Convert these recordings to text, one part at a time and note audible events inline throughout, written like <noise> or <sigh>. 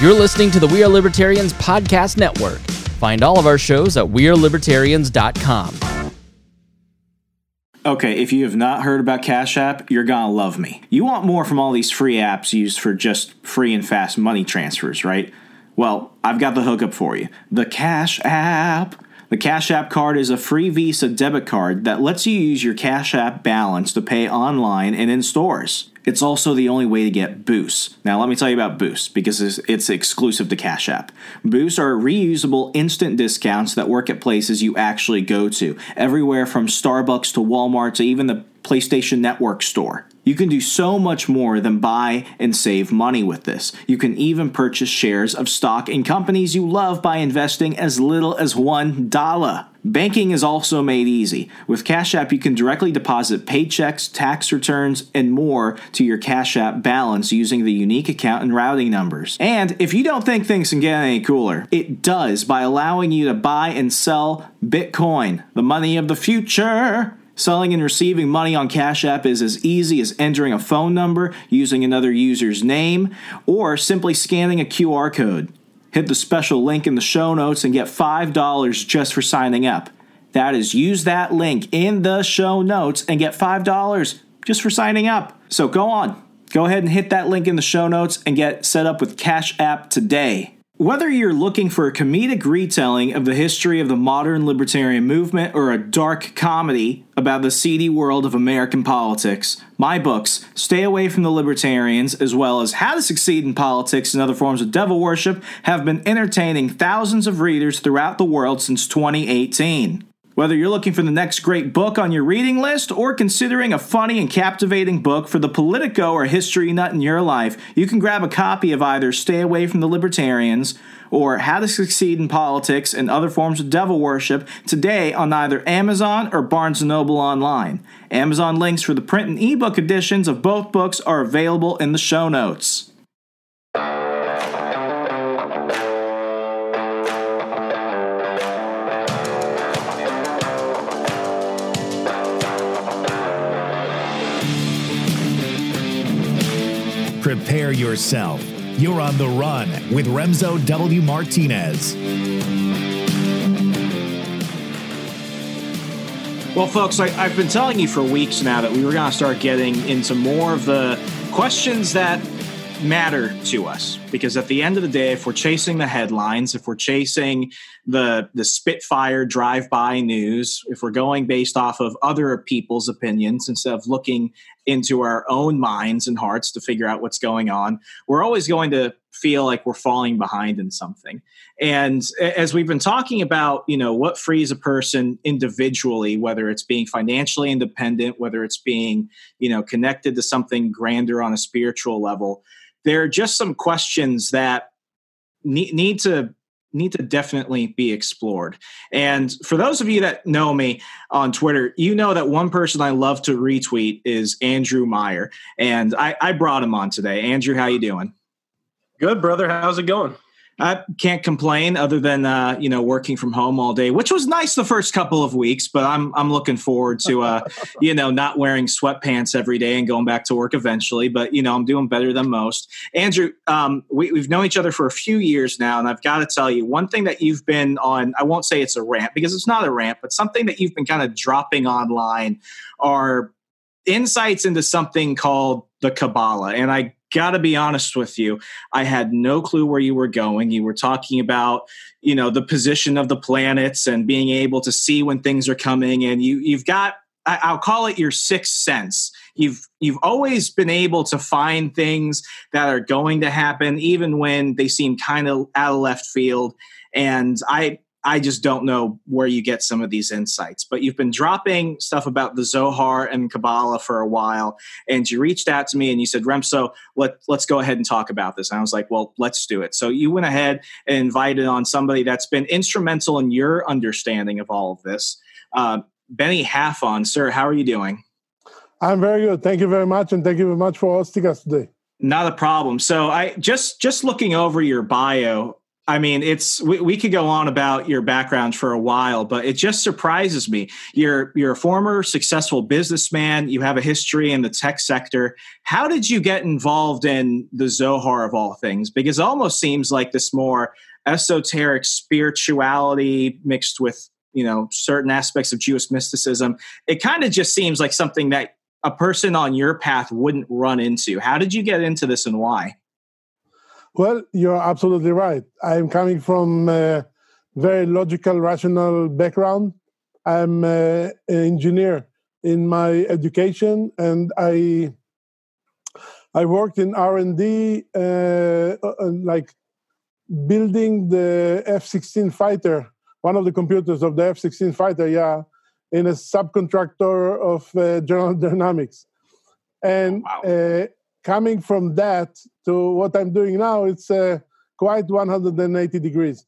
You're listening to the We Are Libertarians Podcast Network. Find all of our shows at WeareLibertarians.com. Okay, if you have not heard about Cash App, you're gonna love me. You want more from all these free apps used for just free and fast money transfers, right? Well, I've got the hookup for you the Cash App. The Cash App card is a free Visa debit card that lets you use your Cash App balance to pay online and in stores. It's also the only way to get boosts. Now, let me tell you about boosts because it's, exclusive to Cash App. Boosts are reusable instant discounts that work at places you actually go to, everywhere from Starbucks to Walmart to even the PlayStation Network store. You can do so much more than buy and save money with this. You can even purchase shares of stock in companies you love by investing as little as $1. Banking is also made easy. With Cash App, you can directly deposit paychecks, tax returns, and more to your Cash App balance using the unique account and routing numbers. And if you don't think things can get any cooler, it does by allowing you to buy and sell Bitcoin, the money of the future. Selling and receiving money on Cash App is as easy as entering a phone number, using another user's name, or simply scanning a QR code. Hit the special link in the show notes and get $5 just for signing up. That is, use that link in the show notes and get $5 just for signing up. So go on, go ahead and hit that link in the show notes and get set up with Cash App today. Whether you're looking for a comedic retelling of the history of the modern libertarian movement or a dark comedy about the seedy world of American politics, my books, Stay Away from the Libertarians, as well as How to Succeed in Politics and Other Forms of Devil Worship, have been entertaining thousands of readers throughout the world since 2018. Whether you're looking for the next great book on your reading list or considering a funny and captivating book for the Politico or history nut in your life, you can grab a copy of either Stay Away from the Libertarians or How to Succeed in Politics and Other Forms of Devil Worship today on either Amazon or Barnes & Noble online. Amazon links for the print and ebook editions of both books are available in the show notes. Prepare yourself. You're on the run with Remso W. Martinez. Well, folks, I, have been telling you for weeks now that we were going to start getting into more of the questions that matter to us because at the end of the day if we're chasing the headlines if we're chasing the the spitfire drive-by news if we're going based off of other people's opinions instead of looking into our own minds and hearts to figure out what's going on we're always going to feel like we're falling behind in something. And as we've been talking about you know what frees a person individually whether it's being financially independent whether it's being you know connected to something grander on a spiritual level there are just some questions that need, to need to definitely be explored. And for those of you that know me on Twitter, you know that one person I love to retweet is Andrew Meyer, and I, I brought him on today. Andrew, how you doing? Good, brother. How's it going? I can't complain other than uh, you know working from home all day, which was nice the first couple of weeks. But I'm I'm looking forward to uh, <laughs> you know not wearing sweatpants every day and going back to work eventually. But you know I'm doing better than most. Andrew, um, we, we've known each other for a few years now, and I've got to tell you one thing that you've been on. I won't say it's a rant because it's not a rant, but something that you've been kind of dropping online are insights into something called the Kabbalah, and I got to be honest with you i had no clue where you were going you were talking about you know the position of the planets and being able to see when things are coming and you you've got I'll call it your sixth sense. You've you've always been able to find things that are going to happen, even when they seem kind of out of left field. And I I just don't know where you get some of these insights. But you've been dropping stuff about the Zohar and Kabbalah for a while, and you reached out to me and you said, Remso, let, let's go ahead and talk about this. And I was like, well, let's do it. So you went ahead and invited on somebody that's been instrumental in your understanding of all of this. Uh, Benny Halfon, sir, how are you doing? I'm very good. Thank you very much, and thank you very much for hosting us today. Not a problem. So I just just looking over your bio, I mean, it's we, we could go on about your background for a while, but it just surprises me. You're you're a former successful businessman. You have a history in the tech sector. How did you get involved in the Zohar of all things? Because it almost seems like this more esoteric spirituality mixed with you know certain aspects of Jewish mysticism. It kind of just seems like something that a person on your path wouldn't run into. How did you get into this and why? Well, you're absolutely right. I'm coming from a very logical, rational background. I'm an engineer in my education, and I I worked in R and D, uh, uh, like building the F-16 fighter, one of the computers of the F-16 fighter. Yeah, in a subcontractor of uh, General <laughs> Dynamics, and wow. uh, coming from that to what I'm doing now, it's uh, quite 180 degrees.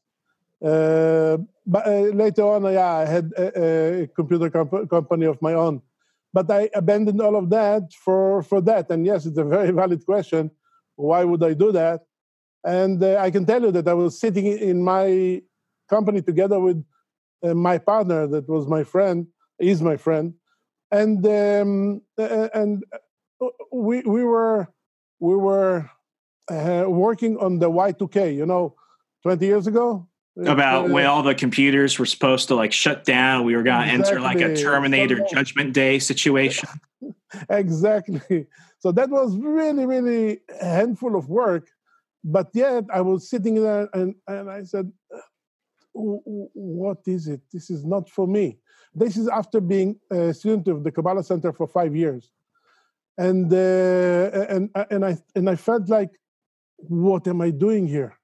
Uh, but uh, later on, yeah, I had a, a computer comp- company of my own, but I abandoned all of that for for that. And yes, it's a very <laughs> valid question. Why would I do that? And I can tell you that I was sitting in my company together with uh, my partner, that was my friend, is my friend, and um, and we we were we were uh, working on the Y2K. You know, twenty years ago. About uh, when all the computers were supposed to like shut down, we were going to exactly. enter like a Terminator so, Judgment Day situation. <laughs> exactly. So that was really, really a handful of work. But yet I was sitting there and, and I said, what is it? This is not for me. This is after being a student of the Kabbalah Center for five years and uh, and and I and I felt like, what am I doing here?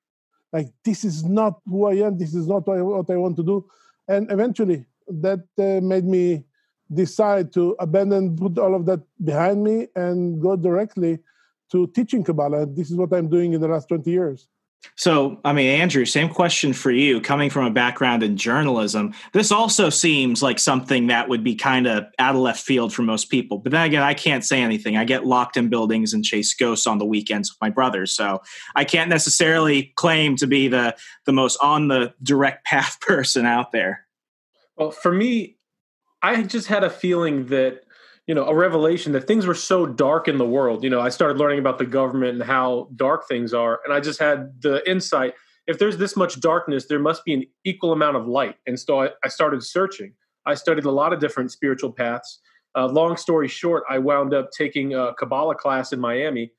Like this is not who I am. This is not what I, what I want to do. And eventually, that uh, made me decide to abandon, put all of that behind me, and go directly to teaching Kabbalah. This is what I'm doing in the last twenty years. So, I mean, Andrew, same question for you. Coming from a background in journalism, this also seems like something that would be kind of out of left field for most people. But then again, I can't say anything. I get locked in buildings and chase ghosts on the weekends with my brothers, so I can't necessarily claim to be the the most on the direct <laughs> path person out there. Well, for me, I just had a feeling that you know a revelation that things were so dark in the world. You know i started learning about the government and how dark things are and i just had the insight if there's this much darkness there must be an equal amount of light. And so i, started searching. I studied a lot of different spiritual paths. Uh, long story short i wound up taking a kabbalah class in miami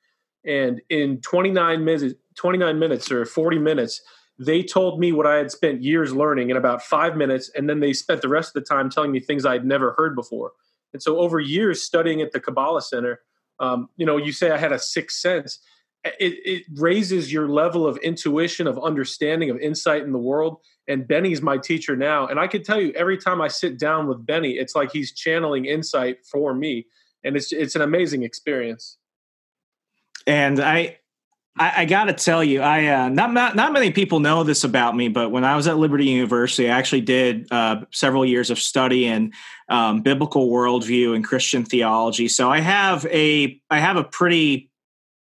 and in 29 minutes 29 minutes or 40 minutes they told me what i had spent years learning in about five minutes and then they spent the rest of the time telling me things i had never heard before and so over years studying at the Kabbalah Center, um, you know, you say I had a sixth sense. It, it, raises your level of intuition, of understanding, of insight in the world. And Benny's my teacher now. And I can tell you, every time I sit down with Benny, it's like he's channeling insight for me. And it's it's an amazing experience. And I I, I got to tell you, I uh, not, not not many people know this about me, but when I was at Liberty University, I actually did uh, several years of study in um, biblical worldview and Christian theology. So I have a I have a pretty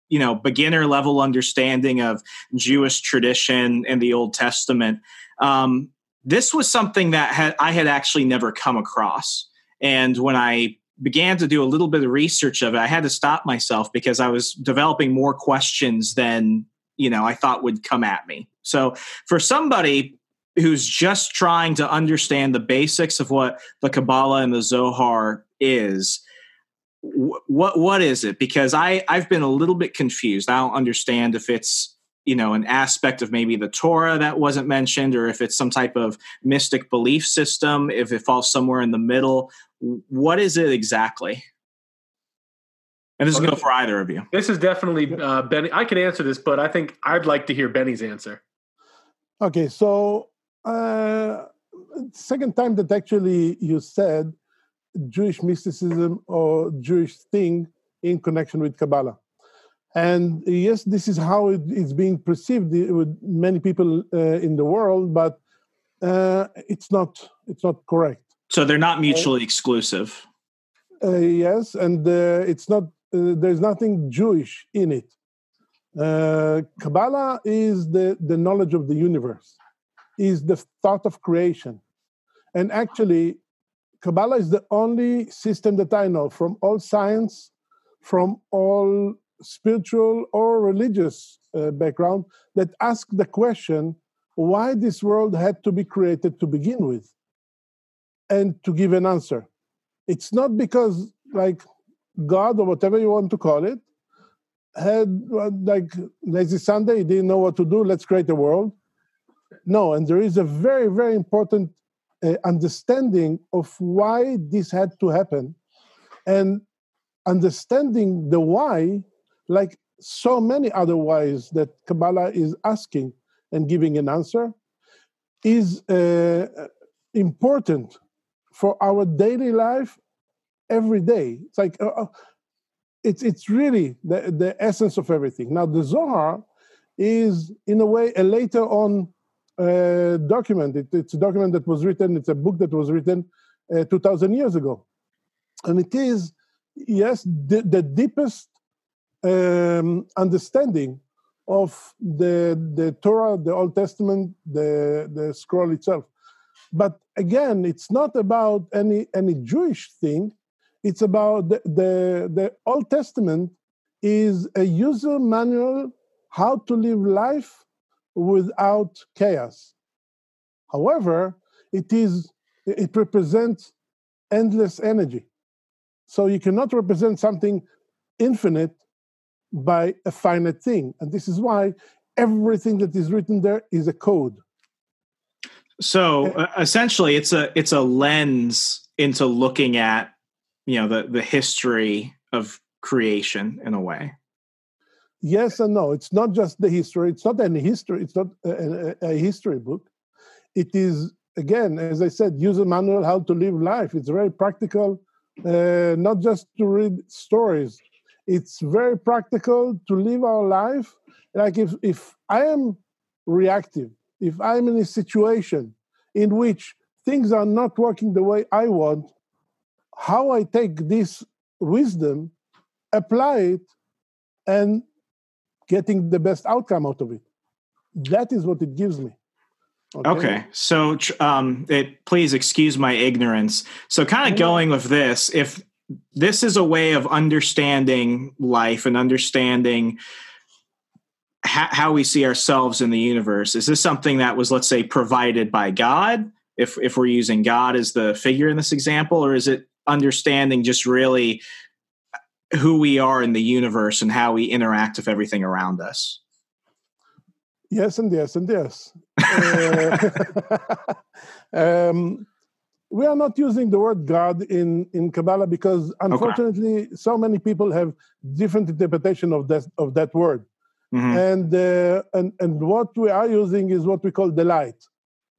you know beginner level understanding of Jewish tradition and the Old Testament. Um, this was something that had, I had actually never come across, and when I began to do a little bit of research of it, I had to stop myself because I was developing more questions than you know I thought would come at me. So for somebody who's just trying to understand the basics of what the Kabbalah and the Zohar is, what what is it? Because I I've been a little bit confused. I don't understand if it's you know an aspect of maybe the torah that wasn't mentioned or if it's some type of mystic belief system if it falls somewhere in the middle what is it exactly? And this is going for either of you. This is definitely uh, Benny. I can answer this, but I think I'd like to hear Benny's answer. Okay, so uh, second time that actually you said Jewish mysticism or Jewish thing in connection with Kabbalah. And yes, this is how it is being perceived with many people uh, in the world, but uh, it's not. It's not correct. So they're not mutually exclusive. Uh, yes, and uh, it's not. Uh, there's nothing Jewish in it. Uh, Kabbalah is the, the knowledge of the universe, is the thought of creation. And actually, Kabbalah is the only system that I know from all science, from all spiritual or religious uh, background that ask the question why this world had to be created to begin with and to give an answer. It's not because, like, God or whatever you want to call it, had like lazy Sunday, he didn't know what to do, let's create a world. No, and there is a very, very important uh, understanding of why this had to happen. And understanding the why, like so many other whys that Kabbalah is asking and giving an answer, is uh, important for our daily life every day. It's like uh, uh, it's it's really the, the essence of everything. Now the Zohar is in a way a later on uh, document. It, it's a document that was written. It's a book that was written uh, two thousand years ago, and it is yes the, the deepest um, understanding of the the Torah, the Old Testament, the the scroll itself. But again, it's not about any any Jewish thing. It's about the, the, the Old Testament is a user manual how to live life without chaos. However, it is it represents endless energy. So you cannot represent something infinite by a finite thing. And this is why everything that is written there is a code. So uh, essentially it's a it's a lens into looking at you know the the history of creation in a way. Yes and no. It's not just the history. It's not any history. It's not a, a, a, history book. It is again as i said user manual how to live life. It's very practical uh, not just to read stories it's very practical to live our life like if if i am reactive if i'm in a situation in which things are not working the way i want how I take this wisdom, apply it, and getting the best outcome out of it. That is what it gives me. Okay. okay. So, um, it, please excuse my ignorance. So, kind of going with this, if this is a way of understanding life and understanding ha- how we see ourselves in the universe, is this something that was, let's say, provided by God? If if we're using God as the figure in this example, or is it understanding just really who we are in the universe and how we interact with everything around us. Yes, and yes, and yes. <laughs> uh, <laughs> um, we are not using the word God in, in Kabbalah because, unfortunately, okay. so many people have different interpretation of that of that word. Mm-hmm. And uh, and and what we are using is what we call the light,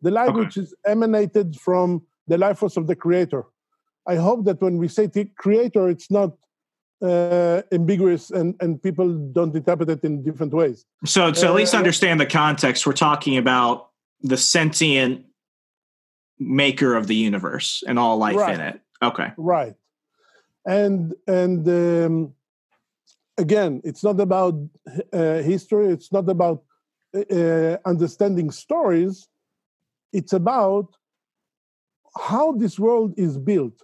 the light okay. which is emanated from the life force of the Creator. I hope that when we say creator, it's not uh, ambiguous and, and people don't interpret it in different ways. So, to uh, at least understand the context, we're talking about the sentient maker of the universe and all life right. in it. Okay. Right. And and um, again, it's not about uh, history. It's not about uh, understanding stories. It's about how this world is built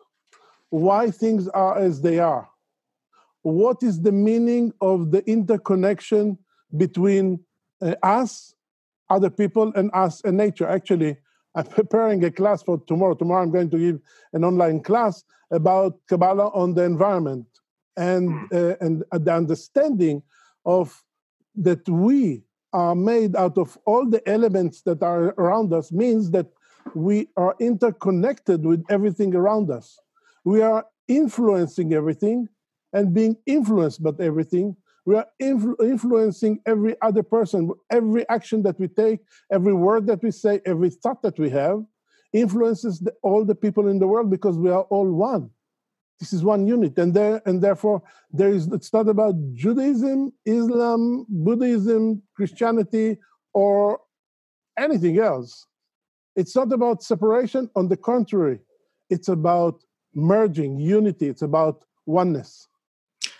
why things are as they are. What is the meaning of the interconnection between uh, us, other people, and us and nature? Actually, I'm preparing a class for tomorrow. Tomorrow, I'm going to give an online class about Kabbalah on the environment and hmm. uh, and the understanding of that we are made out of all the elements that are around us means that we are interconnected with everything around us we are influencing everything and being influenced by everything. We are influ- influencing every other person. Every action that we take, every word that we say, every thought that we have influences the, all the people in the world because we are all one. This is one unit, and there and therefore there is. It's not about Judaism, Islam, Buddhism, Christianity, or anything else. It's not about separation. On the contrary, it's about merging, unity. It's about oneness.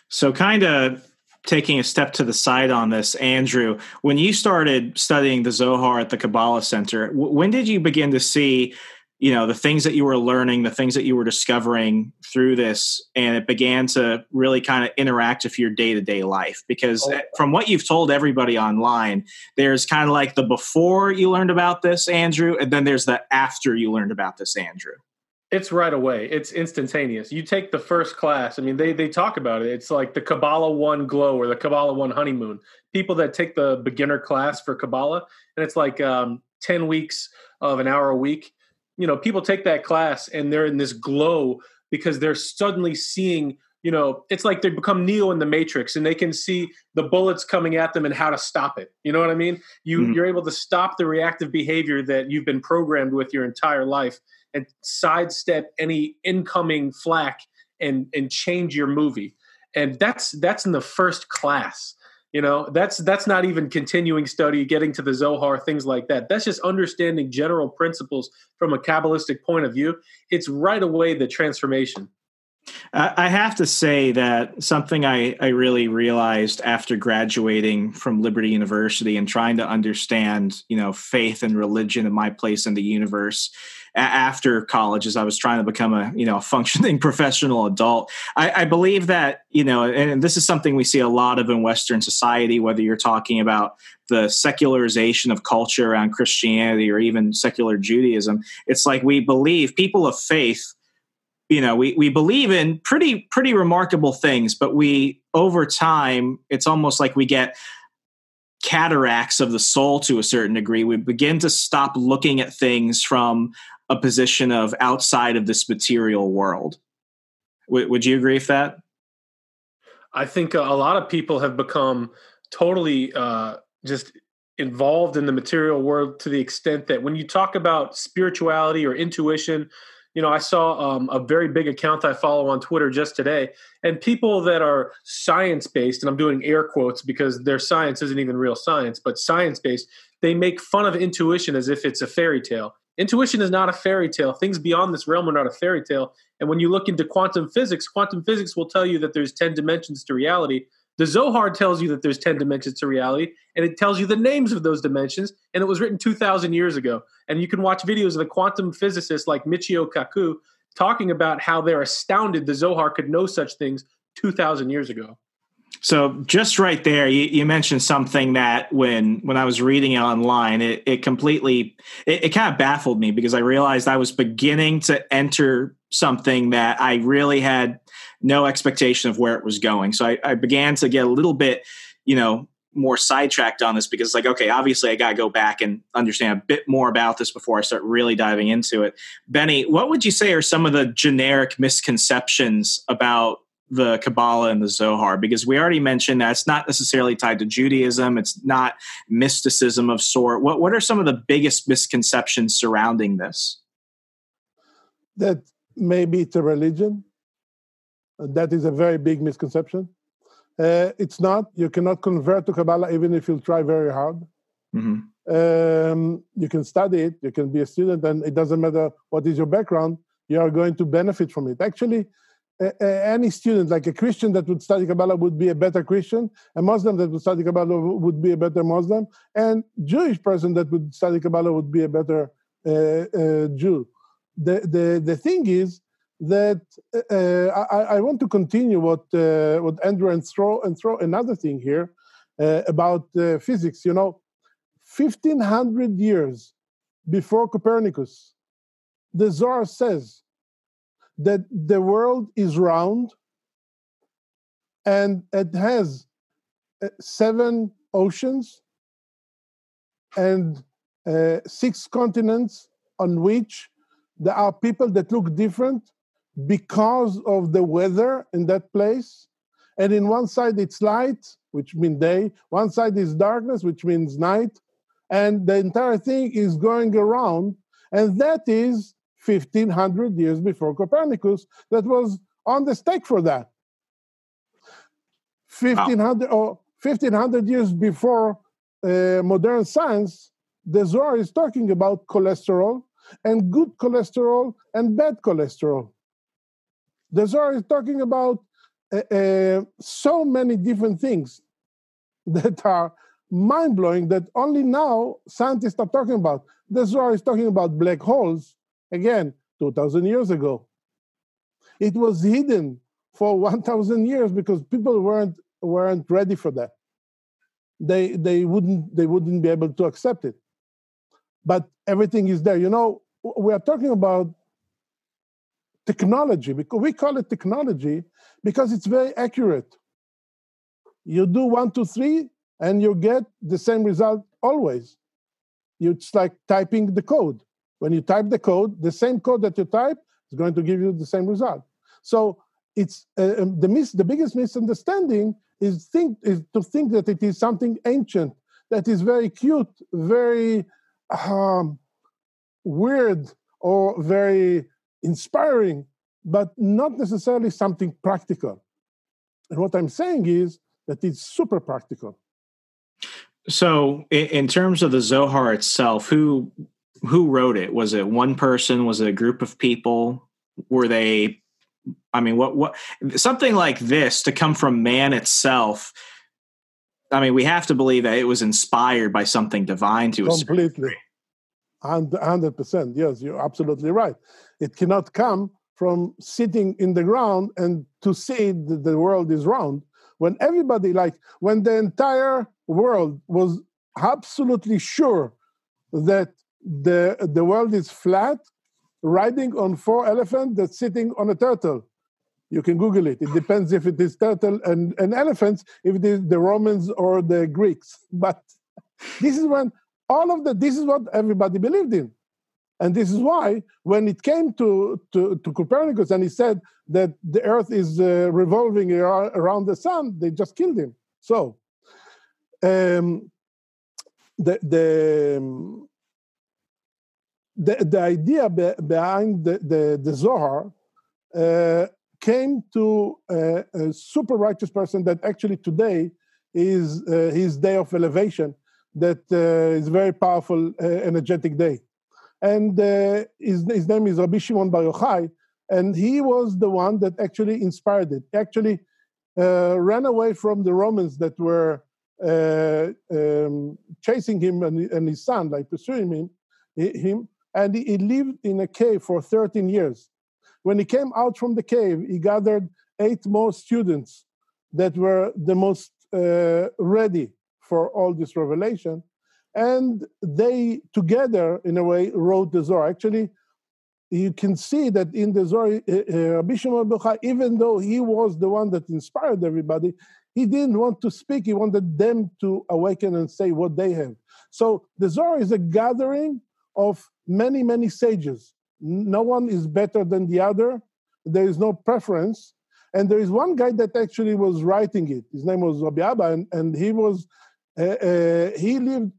So, kind of taking a step to the side on this, Andrew, when you started studying the Zohar at the Kabbalah Center, w- when did you begin to see, you know, the things that you were learning, the things that you were discovering through this, and it began to really kind of interact with your day to day life? Because oh. Eh, from what you've told everybody online, there's kind of like the before you learned about this, Andrew, and then there's the after you learned about this, Andrew. It's right away. It's instantaneous. You take the first class. I mean, they they talk about it. It's like the Kabbalah One Glow or the Kabbalah One Honeymoon. People that take the beginner class for Kabbalah, and it's like um, ten weeks of an hour a week. You know, people take that class and they're in this glow because they're suddenly seeing. You know, it's like they become Neo in the Matrix, and they can see the bullets coming at them and how to stop it. You know what I mean? You mm-hmm. you're able to stop the reactive behavior that you've been programmed with your entire life and sidestep any incoming flack and and change your movie. And that's that's in the first class you know? That's that's not even continuing study getting to the zohar things like that. That's just understanding general principles from a kabbalistic point of view. It's right away the transformation I have to say that something I, I really realized after graduating from Liberty University and trying to understand, you know, faith and religion and my place in the universe after college as I was trying to become a you know a functioning <laughs> professional adult. I, I, believe that you know, and this is something we see a lot of in Western society. Whether you're talking about the secularization of culture around Christianity or even secular Judaism, it's like we believe people of faith. You know, we, we believe in pretty pretty remarkable things, but we over time, it's almost like we get cataracts of the soul to a certain degree. We begin to stop looking at things from a position of outside of this material world. W- would you agree with that? I think a lot of people have become totally uh, just involved in the material world to the extent that when you talk about spirituality or intuition, you know, I saw um, a very big account I follow on Twitter just today, and people that are science based, and I'm doing air quotes because their science isn't even real science, but science based, they make fun of intuition as if it's a fairy tale. Intuition is not a fairy tale. Things beyond this realm are not a fairy tale. And when you look into quantum physics, quantum physics will tell you that there's 10 dimensions to reality. The Zohar tells you that there's 10 dimensions to reality, and it tells you the names of those dimensions, and it was written 2,000 years ago. And you can watch videos of the quantum physicists like Michio Kaku talking about how they're astounded the Zohar could know such things 2,000 years ago. So just right there, you, you, mentioned something that when when I was reading it online, it, it completely it, it kind of baffled me because I realized I was beginning to enter something that I really had no expectation of where it was going. So I, I began to get a little bit, you know, more sidetracked on this because it's like, okay, obviously I got to go back and understand a bit more about this before I start really diving into it. Benny, what would you say are some of the generic misconceptions about the Kabbalah and the Zohar because we already mentioned that it's not necessarily tied to Judaism. It's not mysticism of sort. What what are some of the biggest misconceptions surrounding this? That maybe it's a religion. That is a very big misconception. Uh, it's not. You cannot convert to Kabbalah even if you try very hard. Mm-hmm. Um, you can study it. You can be a student, and it doesn't matter what is your background. You are going to benefit from it. Actually, any student, like a Christian that would study Kabbalah, would be a better Christian. A Muslim that would study Kabbalah would be a better Muslim, and Jewish person that would study Kabbalah would be a better uh, uh, Jew. The, the the thing is that uh, I, I, want to continue what uh, what Andrew and throw and throw another thing here uh, about uh, physics. You know, fifteen hundred years before Copernicus, the Zohar says that the world is round and it has uh, seven oceans and uh, six continents on which there are people that look different because of the weather in that place. And in one side it's light, which means day, one side is darkness, which means night. And the entire thing is going around. And that is 1500 years before Copernicus that was on the stake for that. 1500 wow. or 1500 years before uh, modern science, the Zohar is talking about cholesterol and good cholesterol and bad cholesterol. The Zohar is talking about uh, uh, so many different things <laughs> that are mind blowing that only now scientists are talking about. The Zohar is talking about black holes again, 2,000 years ago. It was hidden for <laughs> 1,000 years because people weren't weren't ready for that. They they wouldn't they wouldn't be able to accept it. But everything is there. You know, we are talking about technology because we call it technology because it's very accurate. You do one, two, three, and you get the same result always. It's like typing the code. When you type the code, the same code that you type is going to give you the same result. So it's uh, um, the mis- the biggest misunderstanding is think is to think that it is something ancient that is very cute, very um, weird, or very inspiring, but not necessarily something practical. And what I'm saying is that it's super practical. So, in terms of the Zohar itself, who who wrote it? Was it one person? Was it a group of people? Were they? I mean, what what something like this to come from man itself? I mean, we have to believe that it was inspired by something divine to completely, hundred percent. Yes, you're absolutely right. It cannot come from sitting in the ground and to see that the world is round when everybody like when the entire world was absolutely sure that the the world is flat riding on four elephants that's sitting on a turtle you can google it it depends if it is turtle and, and elephants if it is the romans or the greeks <laughs> but this is when all of that this is what everybody believed in. And this is why when it came to, to, to copernicus and he said that the earth is uh, revolving around the sun they just killed him. So um, the the um, the, the idea be, behind the, the, the Zohar uh, came to a, a, super righteous person that actually today is uh, his day of elevation, that uh, is very powerful, uh, energetic day. And uh, his, his name is Rabbi Shimon Bar Yochai, and he was the one that actually inspired it. Actually, ran away from the Romans that were um, chasing him and, and, his son, like pursuing him, him, and he, he lived in a cave for 13 years. When he came out from the cave, he gathered eight more students that were the most uh, ready for all this revelation, and they together, in a way, wrote the Zohar. Actually, you can see that in the Zohar, uh, uh, Rabbi Shimon even though he was the one that inspired everybody, he didn't want to speak. He wanted them to awaken and say what they have. So the Zohar is a gathering of many, many sages. No one is better than the other. There is no preference. And there is one guy that actually was writing it. His name was Rabbi Abba, and, and he was he lived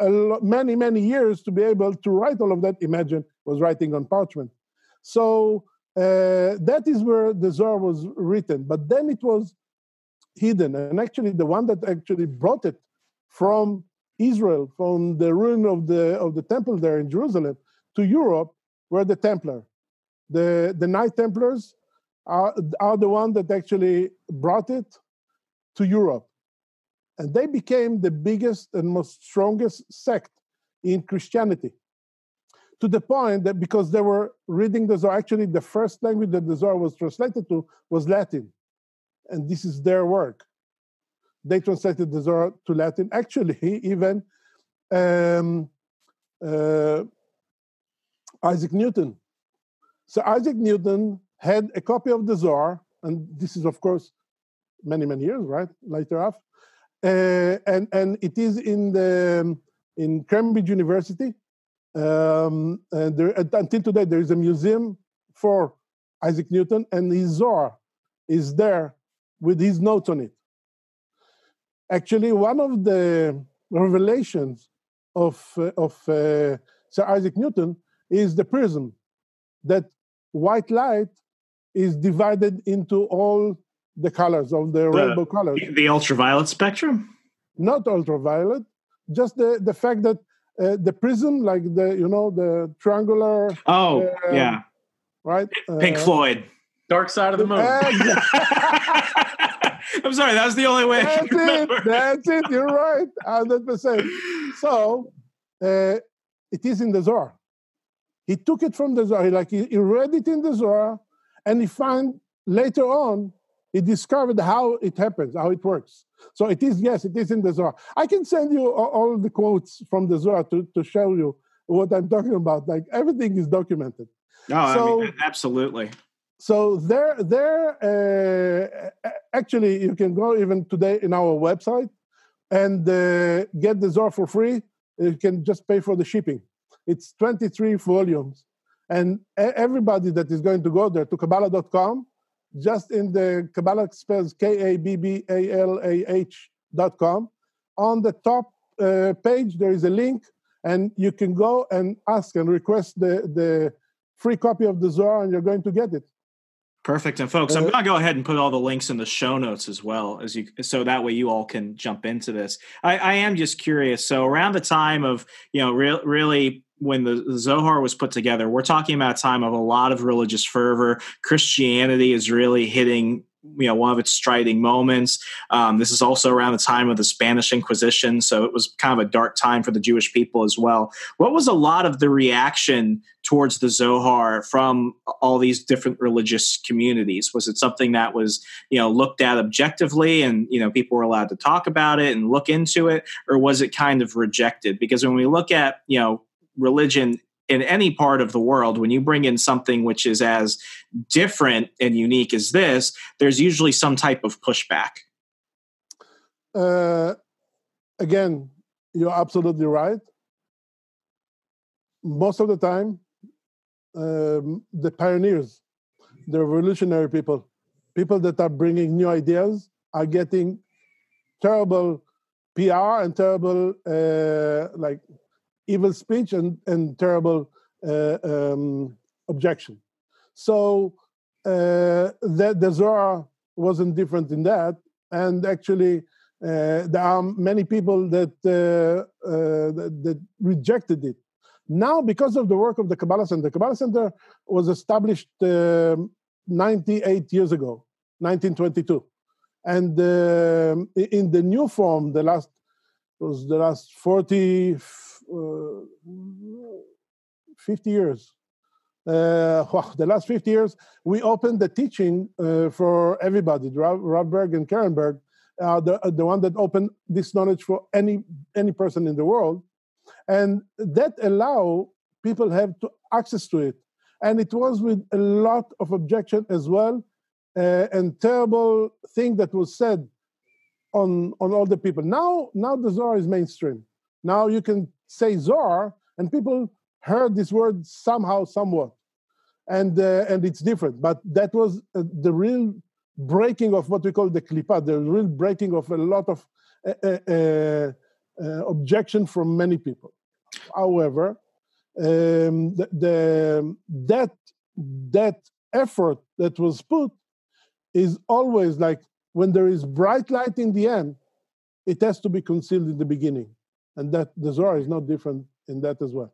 lot, many, many years to be able to write all of that. Imagine was writing on parchment. So uh, that is where the Zohar was written. But then it was hidden. And actually, the one that actually brought it from Israel, from the ruin of the of the temple there in Jerusalem to Europe, were the Templar. The the Knight Templars are, are the one that actually brought it to Europe. And they became the biggest and most strongest sect in Christianity. To the point that because they were reading the Zohar, actually the first language that the Zohar was translated to was Latin and this is their work. They translated the Zohar to Latin. Actually, <laughs> even um, uh, Isaac Newton. So Isaac Newton had a copy of the Zohar, and this is, of course, many many years, right? Later off, uh, and and it is in the in Cambridge University. Um, and there, until today, there is a museum for Isaac Newton, and his Zohar is there with his notes on it. Actually, one of the revelations of, uh, of uh, Sir Isaac Newton is the prism, that white light is divided into all the colors of the, the rainbow colors. The ultraviolet spectrum? Not ultraviolet, just the, the fact that uh, the prism, like the you know the triangular. Oh uh, yeah, right. Pink uh, Floyd. Dark side of the moon. <laughs> I'm sorry, that was the only way. That's it. That's it. You're right, hundred percent. So uh, it is in the Zohar. He took it from the Zohar. He, like he, he read it in the Zohar, and he found later on he discovered how it happens, how it works. So it is yes, it is in the Zohar. I can send you all, the quotes from the Zohar to, to show you what I'm talking about. Like everything is documented. No, so, I mean, absolutely. So there, there. Uh, actually, you can go even today in our website and uh, get the Zohar for free. You can just pay for the shipping. It's 23 volumes, and everybody that is going to go there to Kabbalah.com, just in the Kabbalah spells K A B B A L A H dot com. On the top uh, page, there is a link, and you can go and ask and request the the free copy of the Zohar, and you're going to get it. Perfect. And folks, I'm uh, going to go ahead and put all the links in the show notes as well as you, so that way you all can jump into this. I, I am just curious. So around the time of, you know, re- really when the Zohar was put together, we're talking about a time of a lot of religious fervor. Christianity is really hitting you know one of its striding moments. Um, this is also around the time of the Spanish Inquisition, so it was kind of a dark time for the Jewish people as well. What was a lot of the reaction towards the Zohar from all these different religious communities? Was it something that was you know looked at objectively, and you know people were allowed to talk about it and look into it, or was it kind of rejected? Because when we look at you know religion in any part of the world, when you bring in something which is as different and unique as this, there's usually some type of pushback. Uh, again, you're absolutely right. Most of the time, um, the pioneers, the revolutionary people, people that are bringing new ideas, are getting terrible PR and terrible uh, like evil speech and, and terrible uh, um, objection. So uh, the, the Zohar wasn't different in that. And actually, uh, there are many people that, uh, uh, that, that rejected it. Now, because of the work of the Kabbalah Center, the Kabbalah Center was established um, 98 years ago, 1922. And um, in the new form, the last was the last 40 uh, 50 years. Uh, the last 50 years, we opened the teaching uh, for everybody. Rav, Berg and Karen Berg, uh, the, uh, the one that opened this knowledge for any any person in the world, and that allow people have to access to it. And it was with a lot of objection as well, uh, and terrible thing that was said on on all the people. Now now the Zohar is mainstream. Now you can say Zohar, and people heard this word somehow, somewhat, and uh, and it's different. But that was uh, the real breaking of what we call the klipa, the real breaking of a lot of uh, uh, uh, uh objection from many people. However, um, the, the, that that effort that was put is always like when there is bright light in the end, it has to be concealed in the beginning and that the Zohar is not different in that as well.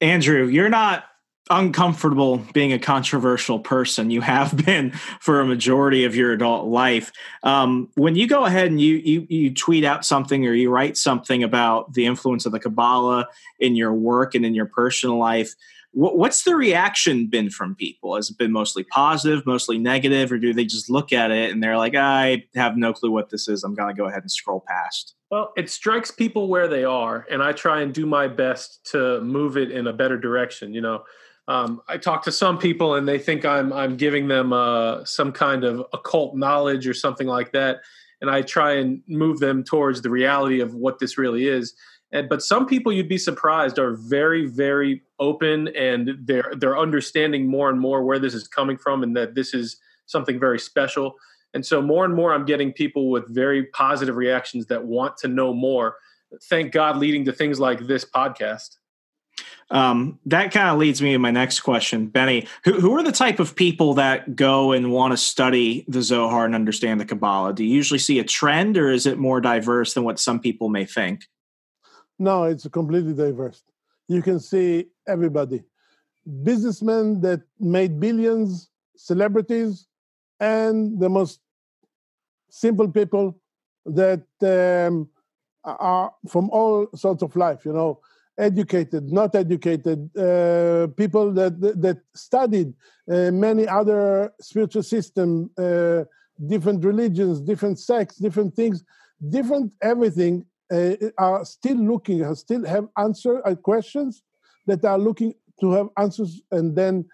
Andrew, you're not uncomfortable being a controversial person. You have <laughs> been for a majority of your adult life. Um, when you go ahead and you, you you tweet out something or you write something about the influence of the Kabbalah in your work and in your personal life, what's the reaction been from people? Has it been mostly positive, mostly negative, or do they just look at it and they're like, I have no clue what this is. I'm going to go ahead and scroll past? Well, it strikes people where they are, and I try and do my best to move it in a better direction. You know, um, I talk to some people, and they think I'm I'm giving them uh, some kind of occult knowledge or something like that, and I try and move them towards the reality of what this really is. And, but some people, you'd be surprised, are very, very open, and they're they're understanding more and more where this is coming from, and that this is something very special. And so more and more, I'm getting people with very positive reactions that want to know more. Thank God, leading to things like this podcast. Um, that kind of leads me to my next question, Benny. Who, who are the type of people that go and want to study the Zohar and understand the Kabbalah? Do you usually see a trend, or is it more diverse than what some people may think? No, it's completely diverse. You can see everybody. Businessmen that made billions celebrities and the most simple people that um, are from all sorts of life, you know, educated, not educated, uh, people that that studied uh, many other spiritual systems, uh, different religions, different sects, different things, different everything, uh, are still looking, still have answer uh, questions that are looking to have answers, and then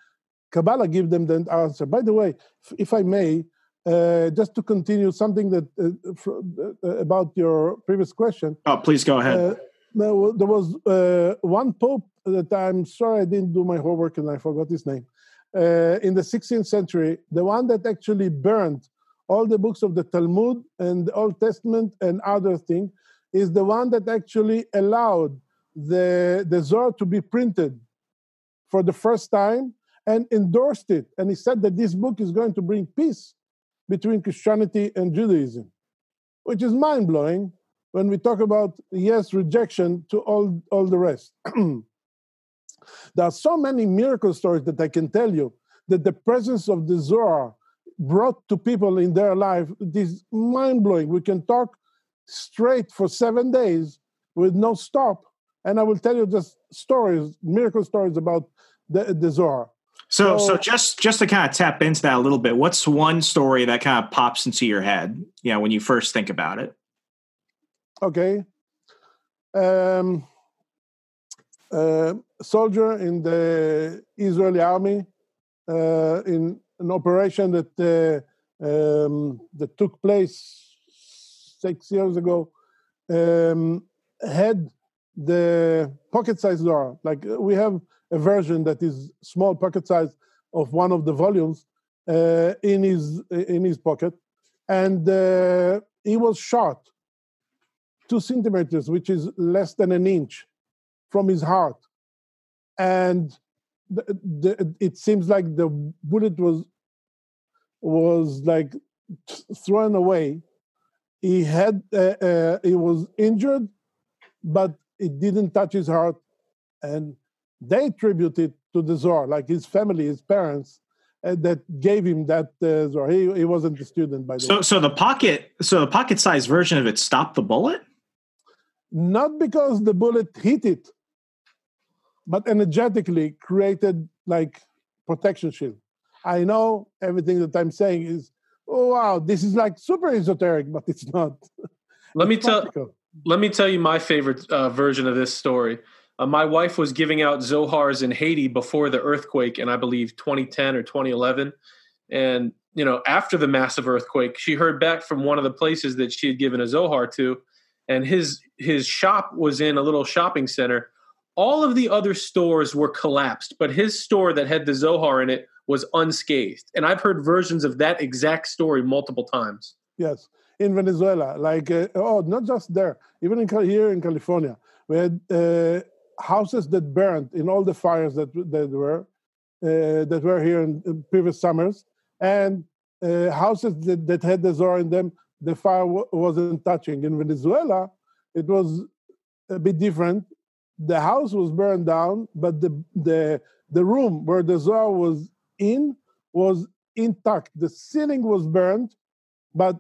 Kabbalah give them the answer. By the way, if I may, uh, just to continue something that uh, fr- uh, about your previous question. Oh, please go ahead. Uh, there was uh, one pope that I'm sorry I didn't do my homework and I forgot his name. Uh, in the 16th century, the one that actually burned all the books of the Talmud and the Old Testament and other things is the one that actually allowed the, the Zohar to be printed for the first time and endorsed it. And he said that this book is going to bring peace between Christianity and Judaism, which is mind blowing when we talk about yes rejection to all, all the rest. <clears throat> there are so many miracle stories that I can tell you that the presence of the Zohar brought to people in their life. It is mind blowing. We can talk straight for seven days with no stop. And I will tell you just stories, miracle stories about the, the Zohar. So, so, so just just to kind of tap into that a little bit, what's one story that kind of pops into your head? You know, when you first think about it. Okay. Um, uh, soldier in the Israeli army uh, in an operation that uh, um, that took place six years ago um, had the pocket-sized Zohar. Like we have a version that is small pocket size of one of the volumes uh, in his in his pocket, and uh, he was shot two centimeters, which is less than an inch, from his heart, and the, the, it seems like the bullet was was like thrown away. He had uh, uh, he was injured, but it didn't touch his heart, and they attributed to the Zohar, like his family, his parents, uh, that gave him that uh, Zohar. He, he wasn't a student by the so, way. So the pocket, so the pocket-sized version of it stopped the bullet. Not because the bullet hit it, but energetically created like protection shield. I know everything that I'm saying is, oh wow, this is like super esoteric, but it's not. Let it's me practical. tell. Let me tell you my favorite uh, version of this story. Uh, my wife was giving out Zohars in Haiti before the earthquake, in I believe 2010 or 2011. And you know, after the massive earthquake, she heard back from one of the places that she had given a Zohar to, and his his shop was in a little shopping center. All of the other stores were collapsed, but his store that had the Zohar in it was unscathed. And I've heard versions of that exact story multiple times. Yes, in Venezuela, like uh, oh, not just there, even in here in California, we had uh, houses that burned in all the fires that that were uh, that were here in previous summers, and uh, houses that, that had the Zohar in them, the fire w- wasn't touching. In Venezuela, it was a bit different. The house was burned down, but the the the room where the Zohar was in was intact. The ceiling was burned, but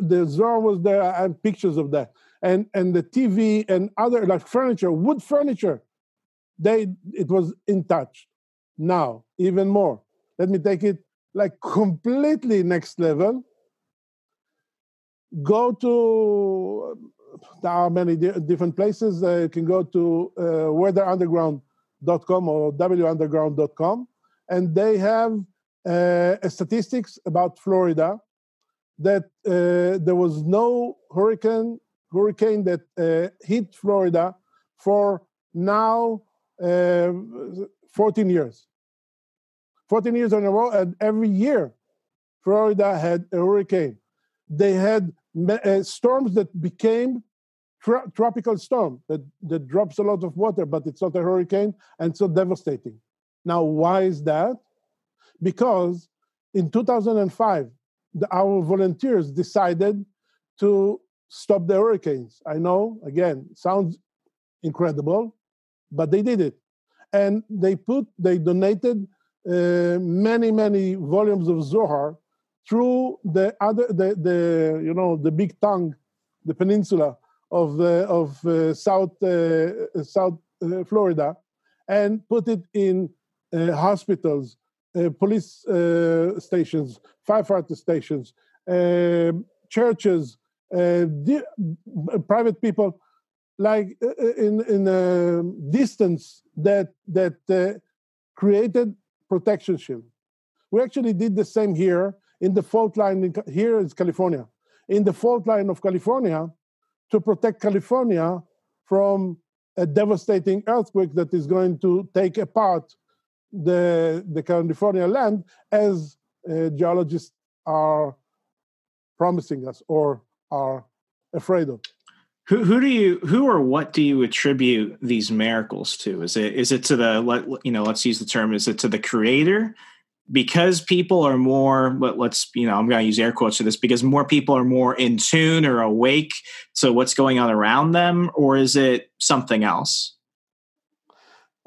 the Zohar was there. I have pictures of that and and the TV and other like furniture, wood furniture, they it was intact. Now even more. Let me take it like completely next level. Go to there are many di- different places. Uh, you can go to uh, weatherunderground.com or wunderground.com, and they have uh, statistics about Florida that uh, there was no hurricane hurricane that uh, hit Florida for now uh, 14 years. 14 years in a row, and every year Florida had a hurricane. They had uh, storms that became tropical storm that, that drops a lot of water, but it's not a hurricane and so devastating. Now, why is that? Because in 2005, the, our volunteers decided to stop the hurricanes. I know, again, sounds incredible, but they did it. And they put, they donated uh, many many volumes of Zohar through the other the, the you know the big tongue, the peninsula of the of uh, South uh, South uh, Florida, and put it in uh, Uh, hospitals, uh, police uh, stations, firefighter stations, um, churches, uh, di- private people, like in in a distance that that created protection shield. We actually did the same here in the fault line. In, here is California. In the fault line of California, to protect California from a devastating earthquake that is going to take apart the, the California land, as uh, geologists are promising us or are afraid of. Who, who do you who or what do you attribute these miracles to? Is it is it to the let, you know let's use the term is it to the creator because people are more let, us you know i'm going to use air quotes for this because more people are more in tune or awake to what's going on around them or is it something else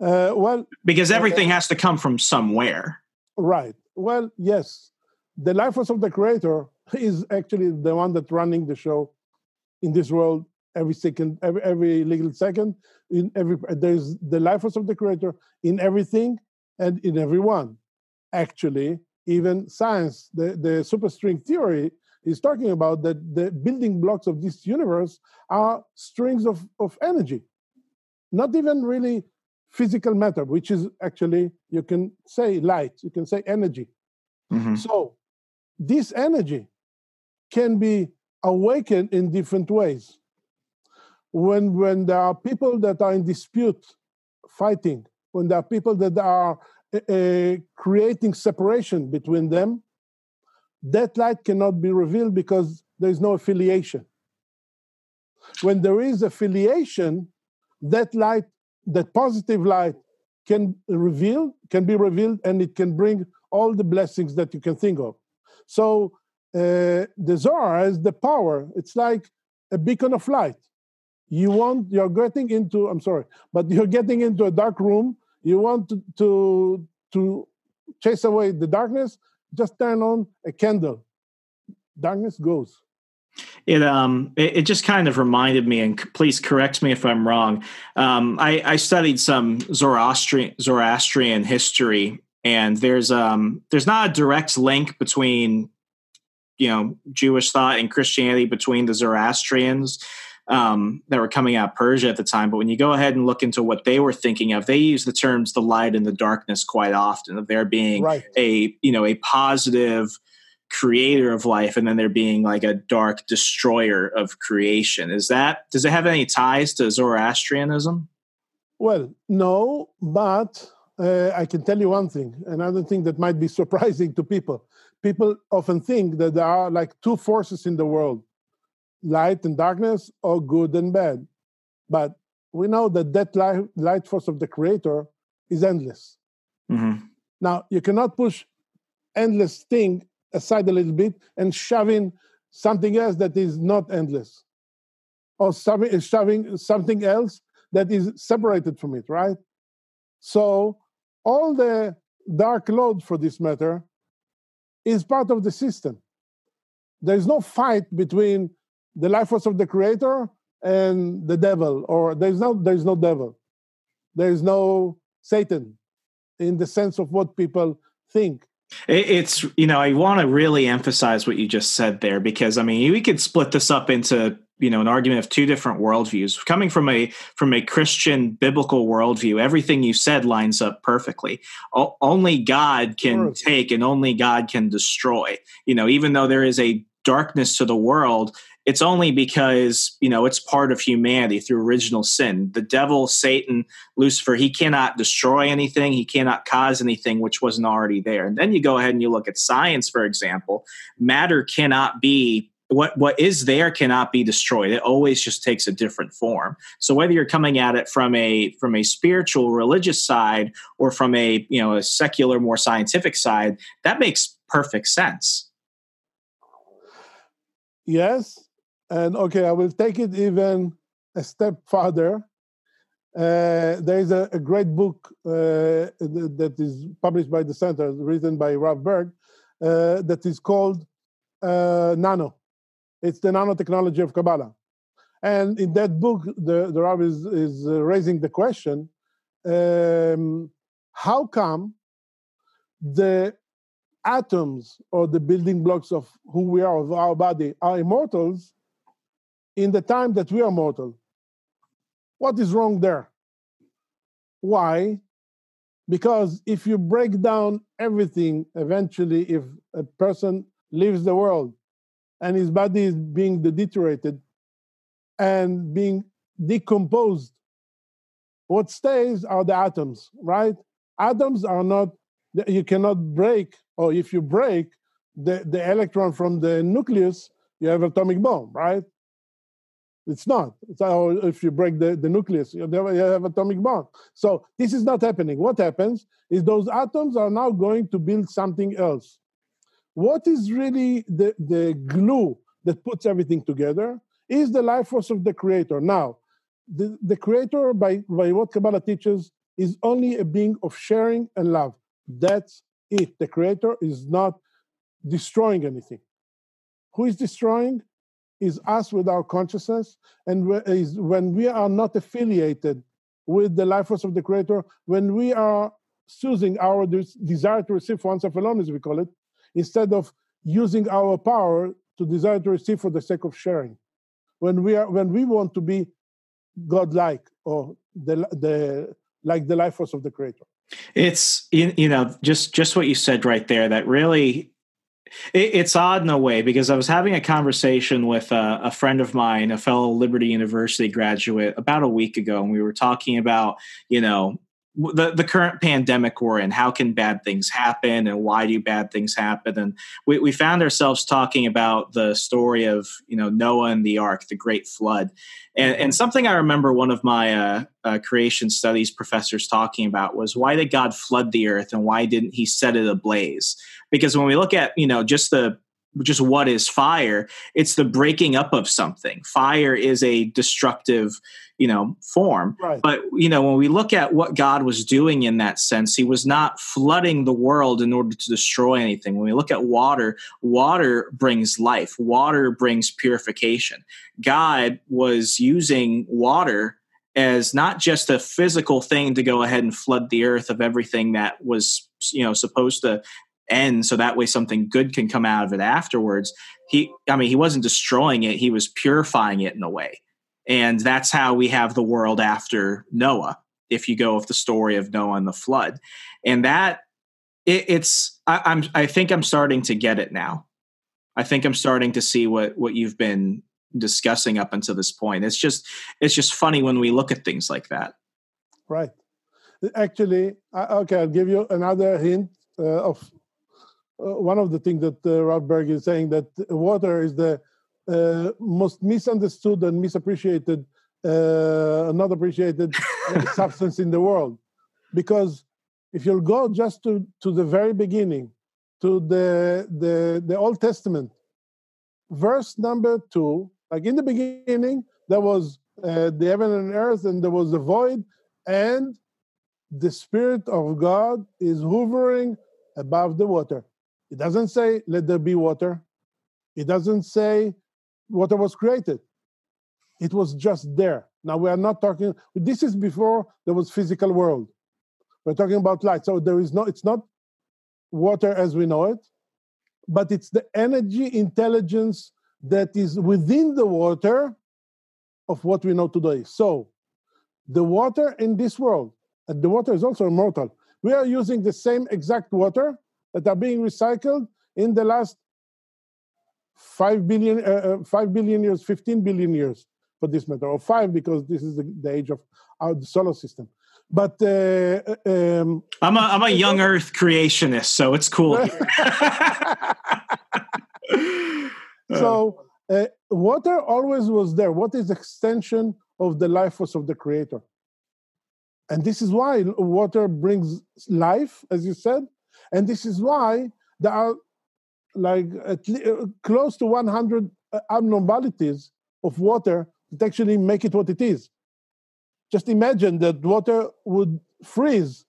uh, well because everything uh, has to come from somewhere. Right. Well yes. The life force of the creator <laughs> is actually the one that's running the show in this world every second every, every legal second in every there's the life force of the creator in everything and in everyone. Actually even science, the, the superstring theory is talking about that the building blocks of this universe are strings of, of energy, not even really physical matter, which is actually, you can say light, you can say energy. Mm-hmm. So this energy can be awakened in different ways. When, when there are people that are in dispute, fighting, when there are people that are uh, creating separation between them, that light cannot be revealed because there is no affiliation. When there is affiliation, that light, that positive light, can reveal, can be revealed, and it can bring all the blessings that you can think of. So uh, the Zohar has the power. It's like a beacon of light. You want, you're getting into, I'm sorry, but you're getting into a dark room you want to, to, to chase away the darkness, just turn on a candle. Darkness goes. It um it, it, just kind of reminded me, and please correct me if I'm wrong. Um, I, I studied some Zoroastrian Zoroastrian history, and there's um there's not a direct link between you know Jewish thought and Christianity between the Zoroastrians um, that were coming out of Persia at the time. But when you go ahead and look into what they were thinking of, they use the terms the light and the darkness quite often of there being right. a you know a positive creator of life and then there being like a dark destroyer of creation is that does it have any ties to zoroastrianism well no but uh, i can tell you one thing another thing that might be <laughs> surprising to people people often think that there are like two forces in the world light and darkness or good and bad. But we know that that light, light force of the creator is endless. Mm-hmm. Now, you cannot push endless thing aside a little bit and shoving something else that is not endless or uh, shoving something else that is separated from it, right? So all the dark load for this matter is part of the system. There is no fight between the life force of the creator and the devil or there's no there's no devil there's no satan in the sense of what people think it's you know i want to really emphasize what you just said there because i mean we could split this up into you know an argument of two different worldviews. Coming from a from a christian biblical worldview everything you said lines up perfectly. O- only god can take and only god can destroy. You know even though there is a darkness to the world it's only because you know it's part of humanity through original sin. The devil satan lucifer he cannot destroy anything. He cannot cause anything which wasn't already there. And then you go ahead and you look at science for example. Matter cannot be what what is there cannot be destroyed. It always just takes a different form. So whether you're coming at it from a from a spiritual religious side or from a you know a secular more scientific side that makes perfect sense. Yes and okay, I will take it even a step further. Uh, there is a, a great book uh, that is published by the center, written by Rav Berg, uh, that is called uh, Nano. It's the nanotechnology of Kabbalah. And in that book, the, the Rav is, is uh, raising the question um, how come the atoms or the building blocks of who we are, of our body, are immortals in the time that we are mortal? What is wrong there? Why? Because if you break down everything, eventually, if a person leaves the world and his body is being deteriorated and being decomposed, what stays are the atoms, right? Atoms are not, you cannot break, or if you break the, the electron from the nucleus, you have atomic bomb, right? It's not. So if you break the, the nucleus, you have atomic bomb. So this is not happening. What happens is those atoms are now going to build something else. What is really the, the glue that puts everything together is the life force of the creator. Now, the, the creator, by, by what Kabbalah teaches, is only a being of sharing and love. That's it. The creator is not destroying anything. Who is destroying? Is us with our consciousness, and is when we are not affiliated with the life force of the Creator, when we are choosing our desire to receive for oneself alone, as we call it, instead of using our power to desire to receive for the sake of sharing. When we are when we want to be God-like or the the like the life force of the Creator. It's you know just just what you said right there that really it, it's odd in a way because I was having a conversation with a, a, friend of mine, a fellow Liberty University graduate, about a week ago, and we were talking about, you know, the, the current pandemic we're in. How can bad things happen and why do bad things happen? And we, we found ourselves talking about the story of you know noah and the ark the great flood. And, and something i remember one of my uh, uh, creation studies professors talking about was why did god flood the earth and why didn't he set it ablaze because when we look at you know just the just what is fire it's the breaking up of something. Fire is a destructive you know form. Right. but you know when we look at what god was doing in that sense he was not flooding the world in order to destroy anything. When we look at water water brings life. Water brings purification. God was using water as not just a physical thing to go ahead and flood the earth of everything that was you know supposed to end so that way something good can come out of it afterwards. He i mean he wasn't destroying it he was purifying it in a way. And that's how we have the world after noah if you go with the story of noah and the flood. And that it, it's I, i'm i think i'm starting to get it now. I think i'm starting to see what what you've been discussing up until this point. It's just it's just funny when we look at things like that. Right. Actually okay i'll give you another hint uh, of one of the things that uh, Rav Berg is saying that water is the uh, most misunderstood and misappreciated, uh, not appreciated <laughs> substance in the world. Because if you'll go just to, to the very beginning, to the, the, the Old Testament, verse number two, like in the beginning, there was uh, the heaven and earth, and there was the void, and the Spirit of God is hovering above the water. It doesn't say, let there be water. It doesn't say water was created. It was just there. Now we are not talking, this is before there was physical world. We're talking about light. So there is no, it's not water as we know it, but it's the energy intelligence that is within the water of what we know today. So the water in this world, and the water is also immortal. We are using the same exact water that are being recycled in the last 5 billion, uh, uh 5 billion years, 15 billion years for this matter, or 5 because this is the, the age of our solar system. But uh, uh, um, I'm a I'm a <laughs> young Earth creationist, so it's cool. <laughs> so uh, water always was there. What is extension of the life force of the Creator? And this is why water brings life, as you said, and this is why there are like uh, close to 100 abnormalities of water that actually make it what it is. just imagine that water would freeze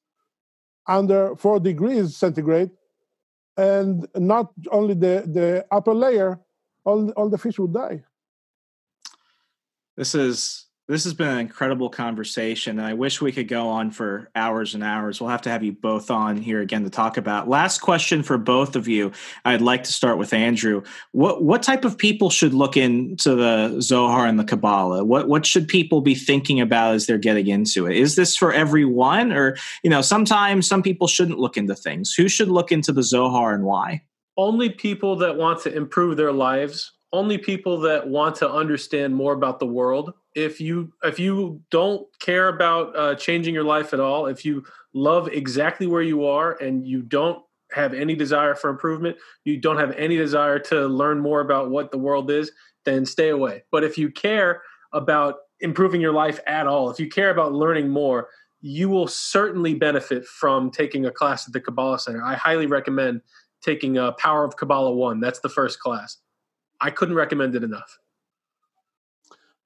under four degrees centigrade, and not only the, the upper layer, all, all the fish would die. This is this has been an incredible conversation, and I wish we could go on for hours and hours. We'll have to have you both on here again to talk about. Last question for both of you. I'd like to start with Andrew. What what type of people should look into the Zohar and the Kabbalah? What what should people be thinking about as they're getting into it? Is this for everyone, or you know, sometimes some people shouldn't look into things. Who should look into the Zohar and why? Only people that want to improve their lives only people that want to understand more about the world if you if you don't care about uh, changing your life at all if you love exactly where you are and you don't have any desire for improvement you don't have any desire to learn more about what the world is then stay away. But if you care about improving your life at all if you care about learning more you will certainly benefit from taking a class at the kabbalah center. I highly recommend taking a power of kabbalah one. That's the first class. I couldn't recommend it enough.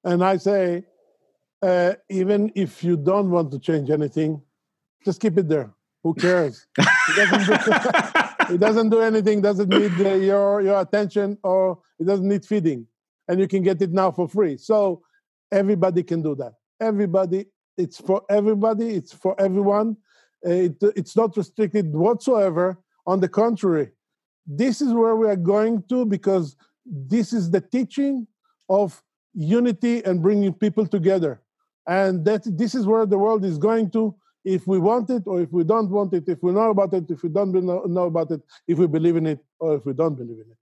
And I say, uh, even if you don't want to change anything, just keep it there. Who cares? <laughs> it, doesn't do, <laughs> it doesn't do anything. Doesn't need uh, your your attention, or it doesn't need feeding, and you can get it now for free. So everybody can do that. Everybody, it's for everybody. It's for everyone. Uh, it, it's not restricted whatsoever. On the contrary, this is where we are going to because this is the teaching of unity and bringing people together. And that this is where the world is going to if we want it or if we don't want it, if we know about it, if we don't know about it, if we believe in it or if we don't believe in it.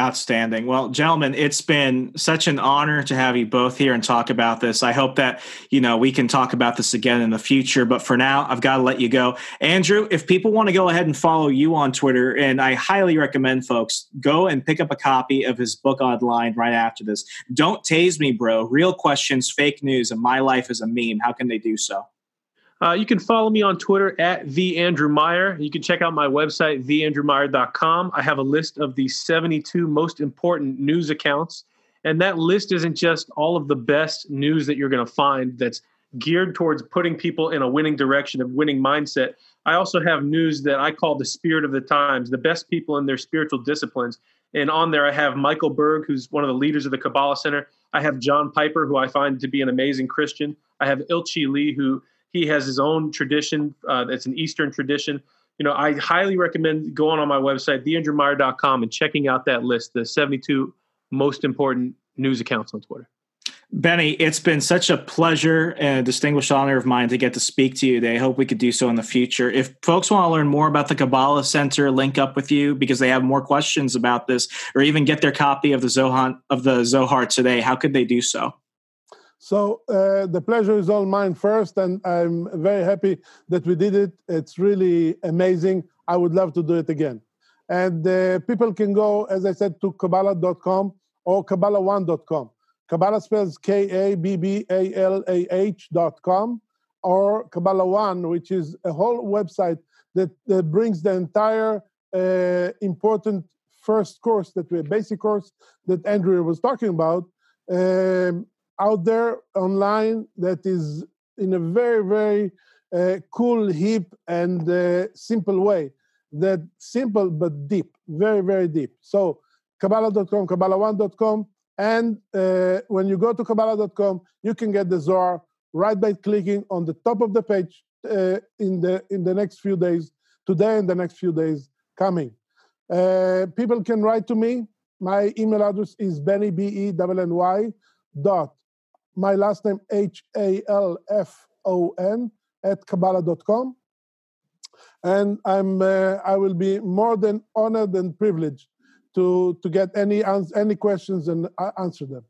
Outstanding. Well, gentlemen, it's been such an honor to have you both here and talk about this. I hope that, you know, we can talk about this again in the future, but for now, I've got to let you go. Andrew, if people want to go ahead and follow you on Twitter, and I highly recommend folks go and pick up a copy of his book online right after this. Don't tase me, bro. Real questions, fake news, and my life is a meme. How can they do so? Uh, you can follow me on Twitter at the Andrew Meyer. You can check out my website, theandrewmeyer.com. I have a list of the 72 most important news accounts. And that list isn't just all of the best news that you're going to find that's geared towards putting people in a winning direction, of winning mindset. I also have news that I call the spirit of the times, the best people in their spiritual disciplines. And on there, I have Michael Berg, who's one of the leaders of the Kabbalah Center. I have John Piper, who I find to be an amazing Christian. I have Ilchi Lee, who he has his own tradition. Uh, it's an Eastern tradition. You know, I highly recommend going on my website, theandrewmeyer.com, and checking out that list, the 72 most important news accounts on Twitter. Benny, it's been such a pleasure and a distinguished honor of mine to get to speak to you today. I hope we could do so in the future. If folks want to learn more about the Kabbalah Center, link up with you because they have more questions about this, or even get their copy of the of the Zohar today, how could they do so? So uh, the pleasure is all mine first, and I'm very happy that we did it. It's really amazing. I would love to do it again. And uh, people can go, as I said, to Kabbalah.com or Kabbalah1.com. Kabbalah spells K A B B A L A H.com or Kabbalah One, which is a whole website that, that brings the entire uh, important first course that we basic course that Andrew was talking about. Um, out there online that is in a very very uh, cool hip and uh, simple way. That simple but deep very very deep. So kabbalah.com kabbalah1.com and uh, when you go to kabbalah.com you can get the zohar right by clicking on the top of the page uh, in the in the next few days today and the next few days coming. Uh, people can write to me. My email address is benny b e n n y dot my last name H A L F O N at Kabbalah.com. And I'm uh, I will be more than honored and privileged to to get any any questions and uh, answer them.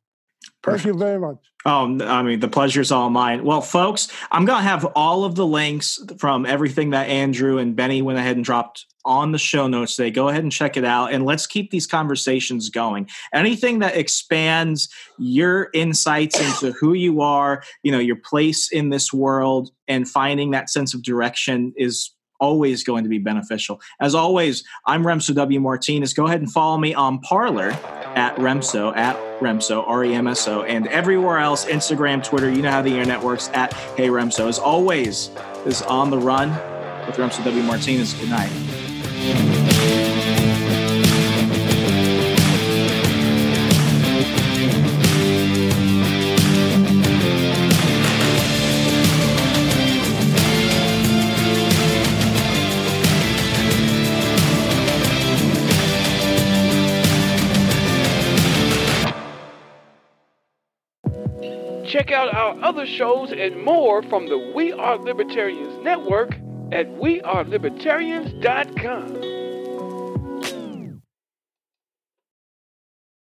Thank you very much. Oh, I mean, the pleasure is all mine. Well, folks, I'm going to have all of the links from everything that Andrew and Benny went ahead and dropped on the show notes today. Go ahead and check it out and let's keep these conversations going. Anything that expands your insights into who you are, you know, your place in this world and finding that sense of direction is always going to be beneficial. As always, I'm Remso W. Martinez. Go ahead and follow me on Parler at Remso, at Remso, R E M S O, and everywhere else Instagram, Twitter. You know how the internet works at Hey Remso. As always, this is On the Run with Remso W. Martinez. Good night. Check out our other shows and more from the We Are Libertarians Network at wearelibertarians.com.